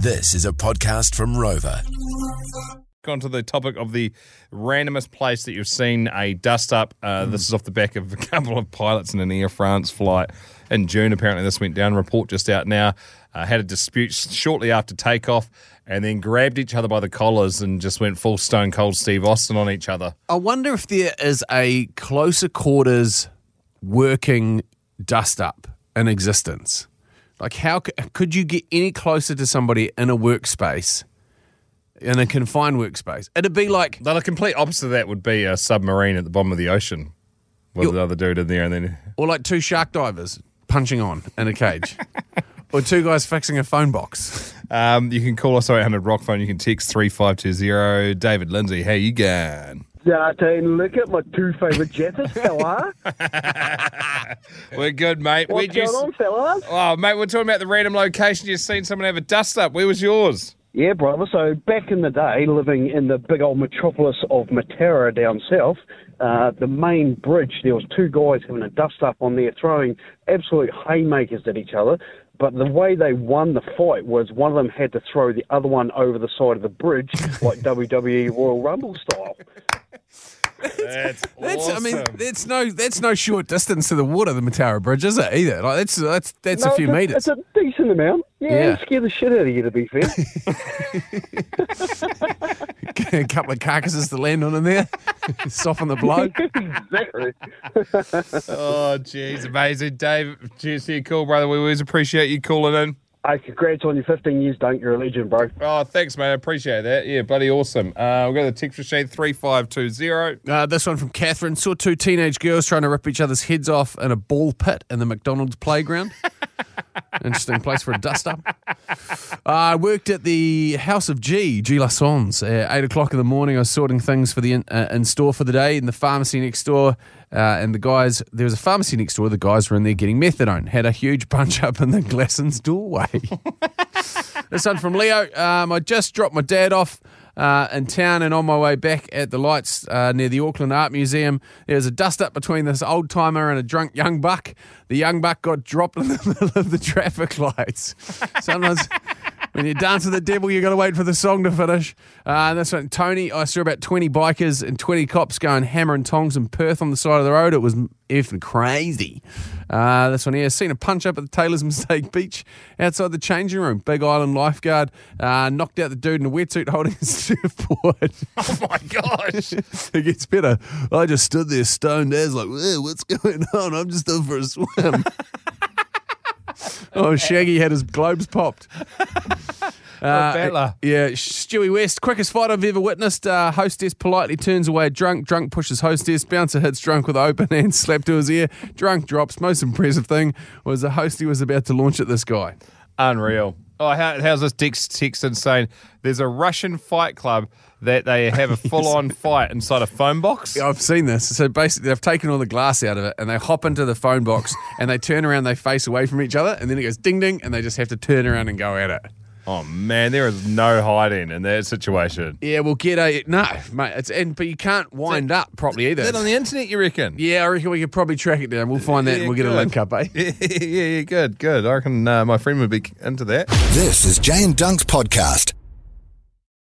This is a podcast from Rover. on to the topic of the randomest place that you've seen a dust up. Uh, This is off the back of a couple of pilots in an Air France flight in June. Apparently, this went down. Report just out now. Uh, had a dispute shortly after takeoff and then grabbed each other by the collars and just went full stone cold Steve Austin on each other. I wonder if there is a closer quarters working dust up in existence. Like, how c- could you get any closer to somebody in a workspace, in a confined workspace? It'd be like, Now, the complete opposite of that would be a submarine at the bottom of the ocean with You're- the other dude in there and then. or like two shark divers punching on in a cage, or two guys fixing a phone box. Um, you can call us 0800 Rock Phone. You can text 3520. David Lindsay, how you going? Dartine, look at my two favourite jetters, fella. We're good, mate. What's Where'd going s- on, fellas? Oh, mate, we're talking about the random location you've seen someone have a dust up. Where was yours? Yeah, brother. So back in the day, living in the big old metropolis of Mataura down south, uh, the main bridge, there was two guys having a dust up on there, throwing absolute haymakers at each other. But the way they won the fight was one of them had to throw the other one over the side of the bridge, like WWE Royal Rumble style. That's, That's, I mean, that's no, that's no short distance to the water, the Mataura Bridge, is it? Either like that's that's that's No, a few it's meters. It's a decent amount. Yeah, Yeah. it'd scare the shit out of you, to be fair. a couple of carcasses to land on in there, soften the blow. exactly. oh, jeez, amazing. Dave, cheers to you, cool, brother. We always appreciate you calling in. Hey, congrats on your 15 years, Dunk. You're a legend, bro. Oh, thanks, mate. I appreciate that. Yeah, bloody awesome. Uh, we've got the text machine 3520. Uh, this one from Catherine. Saw two teenage girls trying to rip each other's heads off in a ball pit in the McDonald's playground. Interesting place for a dust up. I worked at the House of G, Glassons. At 8 o'clock in the morning, I was sorting things for the in, uh, in store for the day in the pharmacy next door. Uh, and the guys, there was a pharmacy next door. The guys were in there getting methadone. Had a huge punch up in the Glasson's doorway. This one from Leo. Um, I just dropped my dad off uh, in town and on my way back at the lights uh, near the Auckland Art Museum. There was a dust up between this old timer and a drunk young buck. The young buck got dropped in the middle of the traffic lights. Sometimes. When you dance with the devil, you got to wait for the song to finish. Uh, this one, Tony, I saw about 20 bikers and 20 cops going hammer and tongs in Perth on the side of the road. It was effing crazy. Uh, this one here, seen a punch up at the Taylor's Mistake Beach outside the changing room. Big Island lifeguard uh, knocked out the dude in a wetsuit holding a surfboard. Oh, my gosh. it gets better. I just stood there stoned as like, what's going on? I'm just in for a swim. oh, Shaggy had his globes popped. Uh, battler. yeah, Stewie West, quickest fight I've ever witnessed. Uh, hostess politely turns away drunk. Drunk pushes hostess. Bouncer hits drunk with open hand, slap to his ear. Drunk drops. Most impressive thing was the hostie was about to launch at this guy. Unreal. Oh, how, how's this text, text insane? There's a Russian fight club that they have a full on fight inside a phone box. Yeah, I've seen this. So basically, they've taken all the glass out of it and they hop into the phone box and they turn around, they face away from each other, and then it goes ding ding, and they just have to turn around and go at it. Oh, man, there is no hiding in that situation. Yeah, we'll get a no, mate. It's and but you can't wind up properly either. Is that on the internet, you reckon? yeah, I reckon we could probably track it down. We'll find that Yeah, and we'll get a good. link up, eh? Yeah, yeah, yeah, good, good. I reckon uh, my friend would be into that. This is Jay and Dunk's podcast.